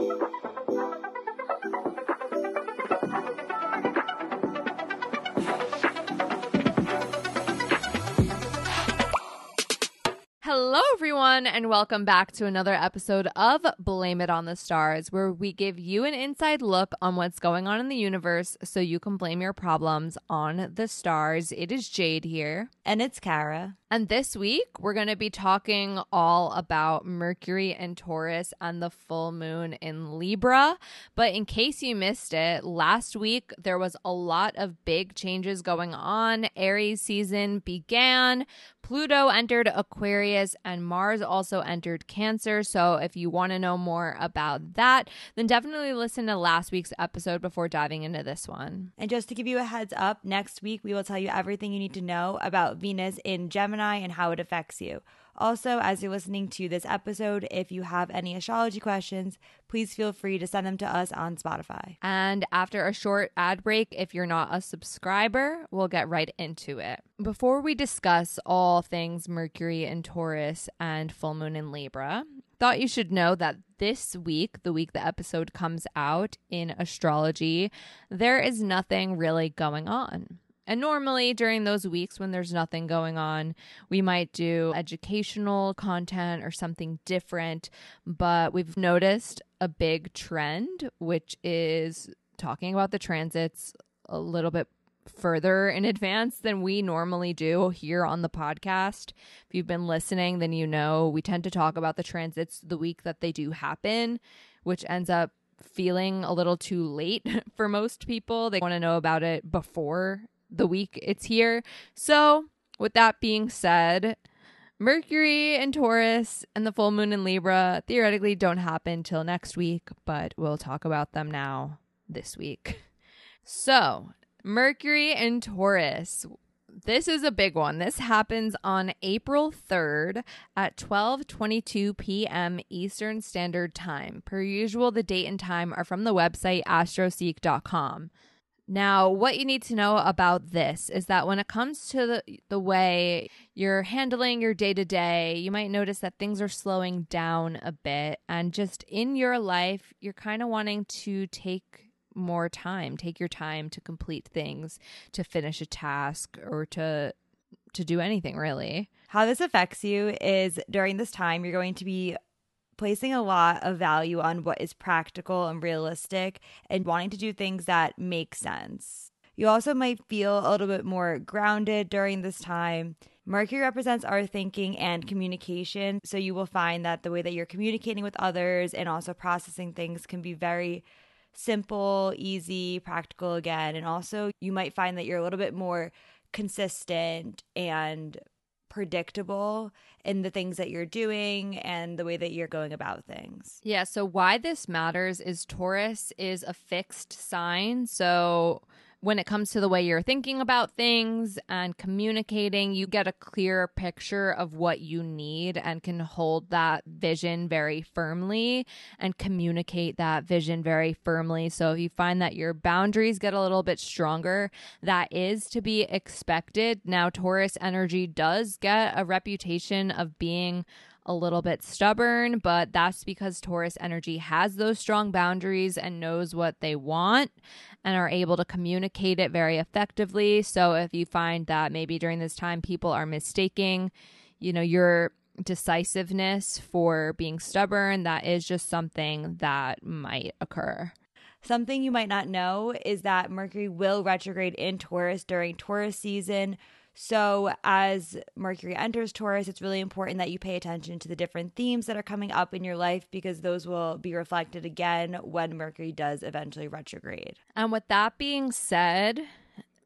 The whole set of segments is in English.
Thank you. Hello, everyone, and welcome back to another episode of Blame It on the Stars, where we give you an inside look on what's going on in the universe so you can blame your problems on the stars. It is Jade here. And it's Kara. And this week, we're going to be talking all about Mercury and Taurus and the full moon in Libra. But in case you missed it, last week there was a lot of big changes going on. Aries season began, Pluto entered Aquarius, and Mars also entered Cancer. So if you want to know more about that, then definitely listen to last week's episode before diving into this one. And just to give you a heads up, next week we will tell you everything you need to know about Venus in Gemini and how it affects you. Also, as you're listening to this episode, if you have any astrology questions, please feel free to send them to us on Spotify. And after a short ad break, if you're not a subscriber, we'll get right into it. Before we discuss all things Mercury and Taurus and full moon in Libra, thought you should know that this week, the week the episode comes out in astrology, there is nothing really going on. And normally during those weeks when there's nothing going on, we might do educational content or something different. But we've noticed a big trend, which is talking about the transits a little bit further in advance than we normally do here on the podcast. If you've been listening, then you know we tend to talk about the transits the week that they do happen, which ends up feeling a little too late for most people. They want to know about it before the week it's here. So, with that being said, Mercury and Taurus and the full moon in Libra theoretically don't happen till next week, but we'll talk about them now this week. So, Mercury and Taurus. This is a big one. This happens on April 3rd at 12:22 p.m. Eastern Standard Time. Per usual, the date and time are from the website astroseek.com. Now, what you need to know about this is that when it comes to the, the way you're handling your day to day, you might notice that things are slowing down a bit. And just in your life, you're kind of wanting to take more time, take your time to complete things, to finish a task, or to to do anything really. How this affects you is during this time, you're going to be placing a lot of value on what is practical and realistic and wanting to do things that make sense. You also might feel a little bit more grounded during this time. Mercury represents our thinking and communication, so you will find that the way that you're communicating with others and also processing things can be very simple, easy, practical again. And also, you might find that you're a little bit more consistent and predictable in the things that you're doing and the way that you're going about things. Yeah, so why this matters is Taurus is a fixed sign. So when it comes to the way you're thinking about things and communicating, you get a clearer picture of what you need and can hold that vision very firmly and communicate that vision very firmly. So if you find that your boundaries get a little bit stronger, that is to be expected. Now, Taurus energy does get a reputation of being a little bit stubborn, but that's because Taurus energy has those strong boundaries and knows what they want and are able to communicate it very effectively. So if you find that maybe during this time people are mistaking, you know, your decisiveness for being stubborn, that is just something that might occur. Something you might not know is that Mercury will retrograde in Taurus during Taurus season so, as Mercury enters Taurus, it's really important that you pay attention to the different themes that are coming up in your life because those will be reflected again when Mercury does eventually retrograde. And with that being said,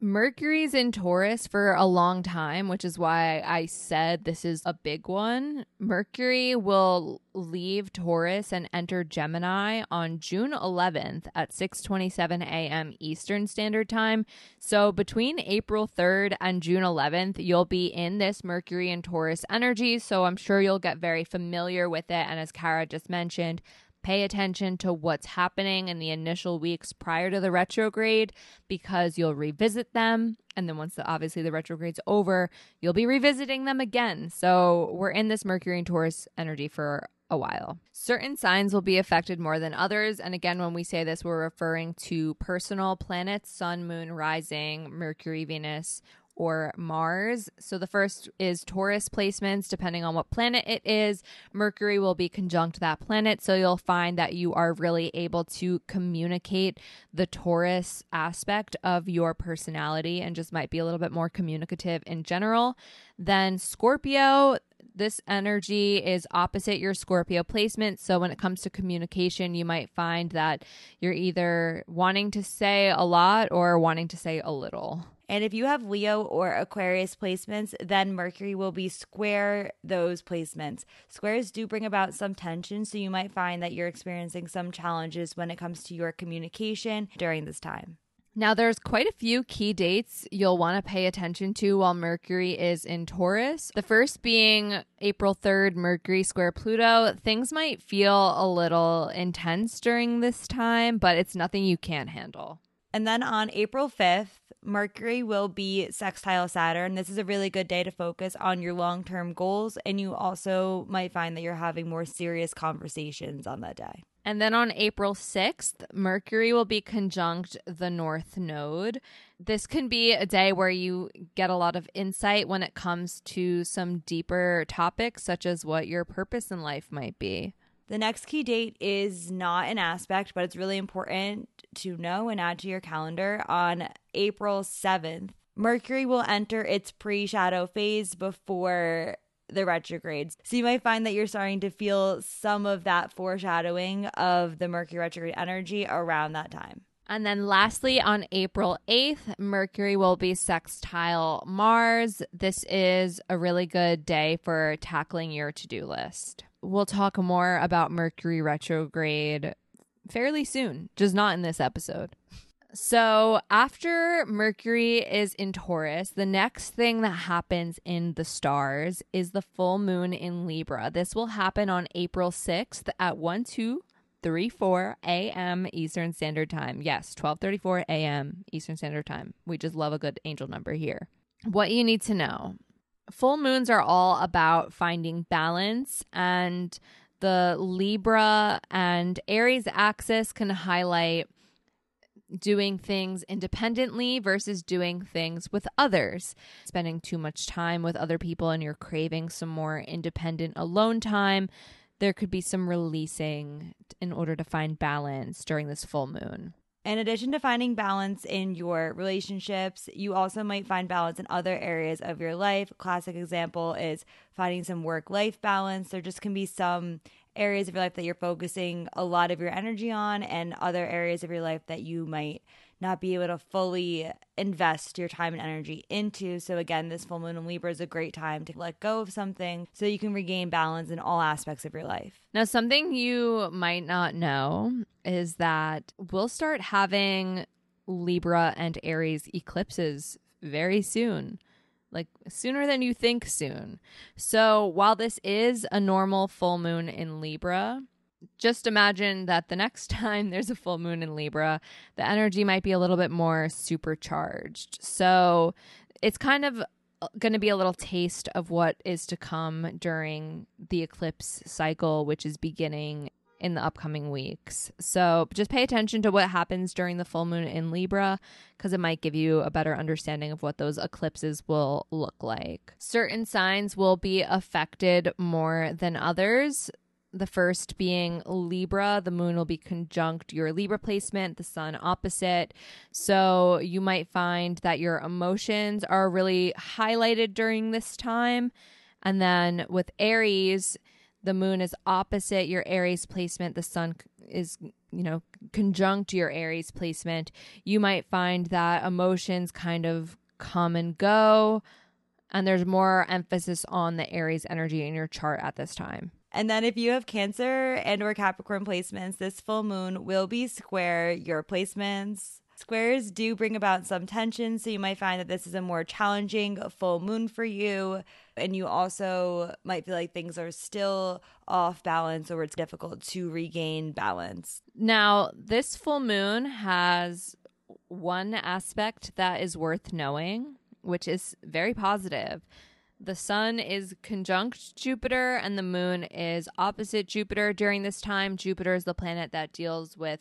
Mercury's in Taurus for a long time, which is why I said this is a big one. Mercury will leave Taurus and enter Gemini on June 11th at 6:27 a.m. Eastern Standard Time. So between April 3rd and June 11th, you'll be in this Mercury and Taurus energy, so I'm sure you'll get very familiar with it and as Kara just mentioned, Pay attention to what's happening in the initial weeks prior to the retrograde because you'll revisit them. And then once the, obviously the retrograde's over, you'll be revisiting them again. So we're in this Mercury and Taurus energy for a while. Certain signs will be affected more than others. And again, when we say this, we're referring to personal planets, sun, moon, rising, Mercury, Venus, or Mars. So the first is Taurus placements, depending on what planet it is. Mercury will be conjunct that planet. So you'll find that you are really able to communicate the Taurus aspect of your personality and just might be a little bit more communicative in general. Then Scorpio, this energy is opposite your Scorpio placement. So when it comes to communication, you might find that you're either wanting to say a lot or wanting to say a little. And if you have Leo or Aquarius placements, then Mercury will be square those placements. Squares do bring about some tension, so you might find that you're experiencing some challenges when it comes to your communication during this time. Now, there's quite a few key dates you'll want to pay attention to while Mercury is in Taurus. The first being April 3rd, Mercury square Pluto. Things might feel a little intense during this time, but it's nothing you can't handle. And then on April 5th, Mercury will be sextile Saturn. This is a really good day to focus on your long term goals. And you also might find that you're having more serious conversations on that day. And then on April 6th, Mercury will be conjunct the North Node. This can be a day where you get a lot of insight when it comes to some deeper topics, such as what your purpose in life might be. The next key date is not an aspect, but it's really important to know and add to your calendar on April 7th. Mercury will enter its pre shadow phase before the retrogrades. So you might find that you're starting to feel some of that foreshadowing of the Mercury retrograde energy around that time. And then lastly, on April 8th, Mercury will be sextile Mars. This is a really good day for tackling your to do list. We'll talk more about Mercury retrograde fairly soon, just not in this episode. So, after Mercury is in Taurus, the next thing that happens in the stars is the full moon in Libra. This will happen on April 6th at 1 2 34 a.m. Eastern Standard Time. Yes, 12:34 a.m. Eastern Standard Time. We just love a good angel number here. What you need to know. Full moons are all about finding balance and the Libra and Aries axis can highlight doing things independently versus doing things with others. Spending too much time with other people and you're craving some more independent alone time. There could be some releasing in order to find balance during this full moon. In addition to finding balance in your relationships, you also might find balance in other areas of your life. Classic example is finding some work life balance. There just can be some areas of your life that you're focusing a lot of your energy on, and other areas of your life that you might not be able to fully invest your time and energy into. So, again, this full moon in Libra is a great time to let go of something so you can regain balance in all aspects of your life. Now, something you might not know is that we'll start having Libra and Aries eclipses very soon. Like sooner than you think soon. So, while this is a normal full moon in Libra, just imagine that the next time there's a full moon in Libra, the energy might be a little bit more supercharged. So it's kind of uh, going to be a little taste of what is to come during the eclipse cycle, which is beginning in the upcoming weeks. So just pay attention to what happens during the full moon in Libra because it might give you a better understanding of what those eclipses will look like. Certain signs will be affected more than others. The first being Libra, the moon will be conjunct your Libra placement, the sun opposite. So you might find that your emotions are really highlighted during this time. And then with Aries, the moon is opposite your Aries placement, the sun is, you know, conjunct your Aries placement. You might find that emotions kind of come and go. And there's more emphasis on the Aries energy in your chart at this time. And then if you have Cancer and or Capricorn placements, this full moon will be square your placements. Squares do bring about some tension, so you might find that this is a more challenging full moon for you. And you also might feel like things are still off balance or it's difficult to regain balance. Now, this full moon has one aspect that is worth knowing, which is very positive The sun is conjunct Jupiter and the moon is opposite Jupiter during this time. Jupiter is the planet that deals with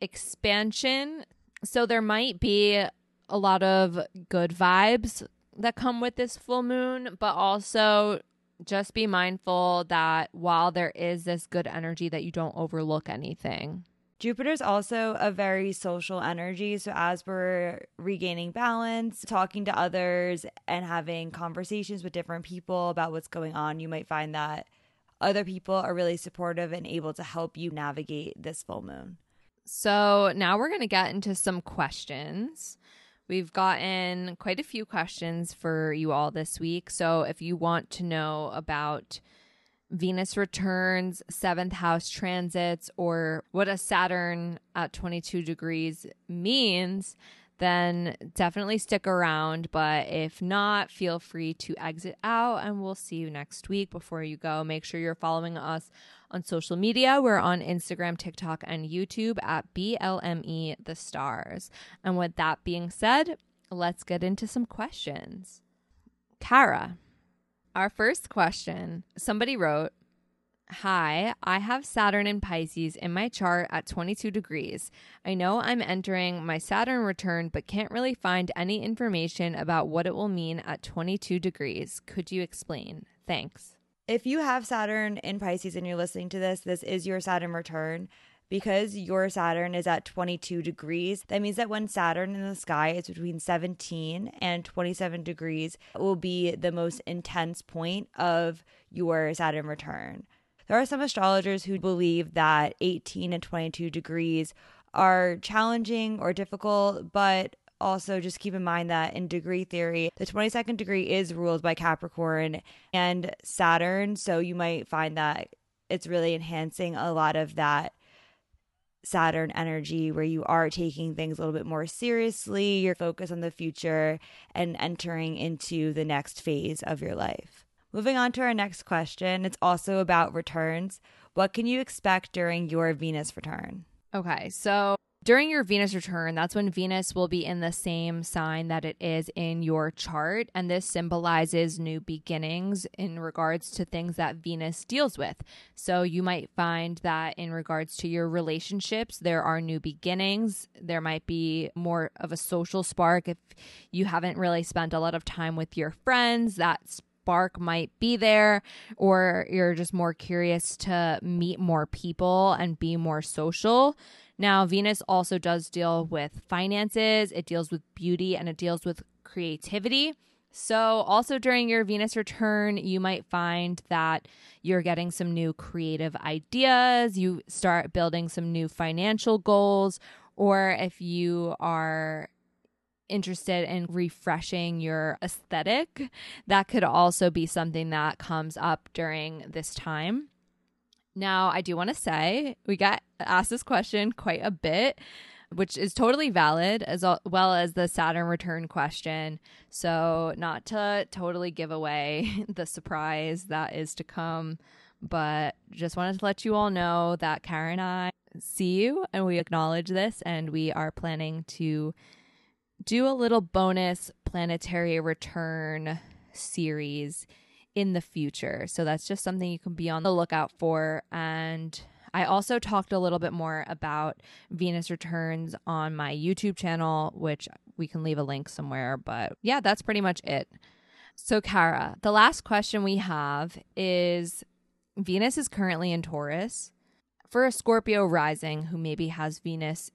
expansion. So there might be a lot of good vibes that come with this full moon, but also just be mindful that while there is this good energy that you don't overlook anything. Jupiter's also a very social energy. So, as we're regaining balance, talking to others, and having conversations with different people about what's going on, you might find that other people are really supportive and able to help you navigate this full moon. So, now we're going to get into some questions. We've gotten quite a few questions for you all this week. So, if you want to know about Venus returns, seventh house transits, or what a Saturn at 22 degrees means, then definitely stick around. But if not, feel free to exit out and we'll see you next week. Before you go, make sure you're following us on social media. We're on Instagram, TikTok, and YouTube at BLME The Stars. And with that being said, let's get into some questions. Kara, our first question somebody wrote, Hi, I have Saturn in Pisces in my chart at 22 degrees. I know I'm entering my Saturn return, but can't really find any information about what it will mean at 22 degrees. Could you explain? Thanks. If you have Saturn in Pisces and you're listening to this, this is your Saturn return. Because your Saturn is at 22 degrees, that means that when Saturn in the sky is between 17 and 27 degrees, it will be the most intense point of your Saturn return. There are some astrologers who believe that 18 and 22 degrees are challenging or difficult, but also just keep in mind that in degree theory, the 22nd degree is ruled by Capricorn and Saturn. So you might find that it's really enhancing a lot of that Saturn energy where you are taking things a little bit more seriously, your focus on the future and entering into the next phase of your life. Moving on to our next question, it's also about returns. What can you expect during your Venus return? Okay, so during your Venus return, that's when Venus will be in the same sign that it is in your chart. And this symbolizes new beginnings in regards to things that Venus deals with. So you might find that in regards to your relationships, there are new beginnings. There might be more of a social spark if you haven't really spent a lot of time with your friends. That spark might be there, or you're just more curious to meet more people and be more social. Now, Venus also does deal with finances, it deals with beauty, and it deals with creativity. So, also during your Venus return, you might find that you're getting some new creative ideas, you start building some new financial goals, or if you are interested in refreshing your aesthetic, that could also be something that comes up during this time. Now, I do want to say we got asked this question quite a bit, which is totally valid, as well as the Saturn return question. So, not to totally give away the surprise that is to come, but just wanted to let you all know that Karen and I see you and we acknowledge this, and we are planning to do a little bonus planetary return series in the future. So that's just something you can be on the lookout for. And I also talked a little bit more about Venus returns on my YouTube channel, which we can leave a link somewhere. But yeah, that's pretty much it. So, Kara, the last question we have is Venus is currently in Taurus. For a Scorpio rising who maybe has Venus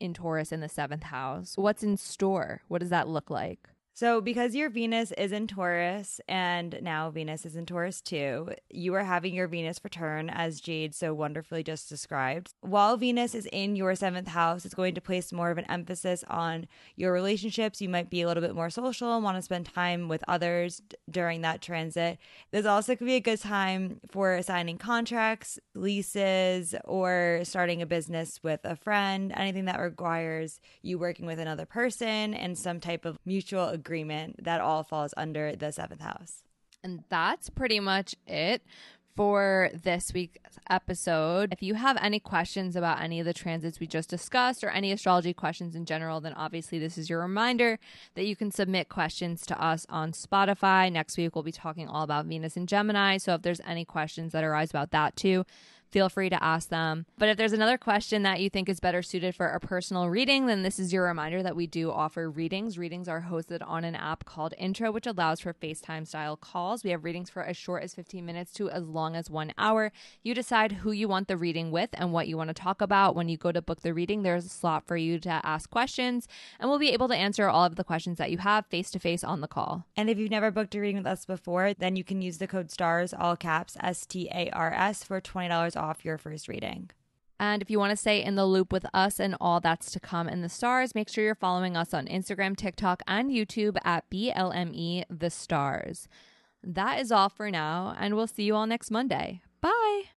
in Taurus in the seventh house, what's in store? What does that look like? So, because your Venus is in Taurus and now Venus is in Taurus too, you are having your Venus return, as Jade so wonderfully just described. While Venus is in your seventh house, it's going to place more of an emphasis on your relationships. You might be a little bit more social and want to spend time with others d- during that transit. This also could be a good time for signing contracts, leases, or starting a business with a friend, anything that requires you working with another person and some type of mutual agreement, that all falls under the seventh house. And that's pretty much it for this week's episode. If you have any questions about any of the transits we just discussed or any astrology questions in general, then obviously this is your reminder that you can submit questions to us on Spotify. Next week, we'll be talking all about Venus and Gemini. So if there's any questions that arise about that too, feel free to ask them. But if there's another question that you think is better suited for a personal reading, then this is your reminder that we do offer readings. Readings are hosted on an app called Intro, which allows for FaceTime style calls. We have readings for as short as 15 minutes to as long as one hour. You decide who you want the reading with and what you want to talk about. When you go to book the reading, there's a slot for you to ask questions, and we'll be able to answer all of the questions that you have face to face on the call. And if you've never booked a reading with us before, then you can use the code STARS, all caps, S T A R S, for $20 off your first reading. And if you want to stay in the loop with us and all that's to come in the stars, make sure you're following us on Instagram, TikTok, and YouTube at BLME The Stars. That is all for now, and we'll see you all next Monday. Bye.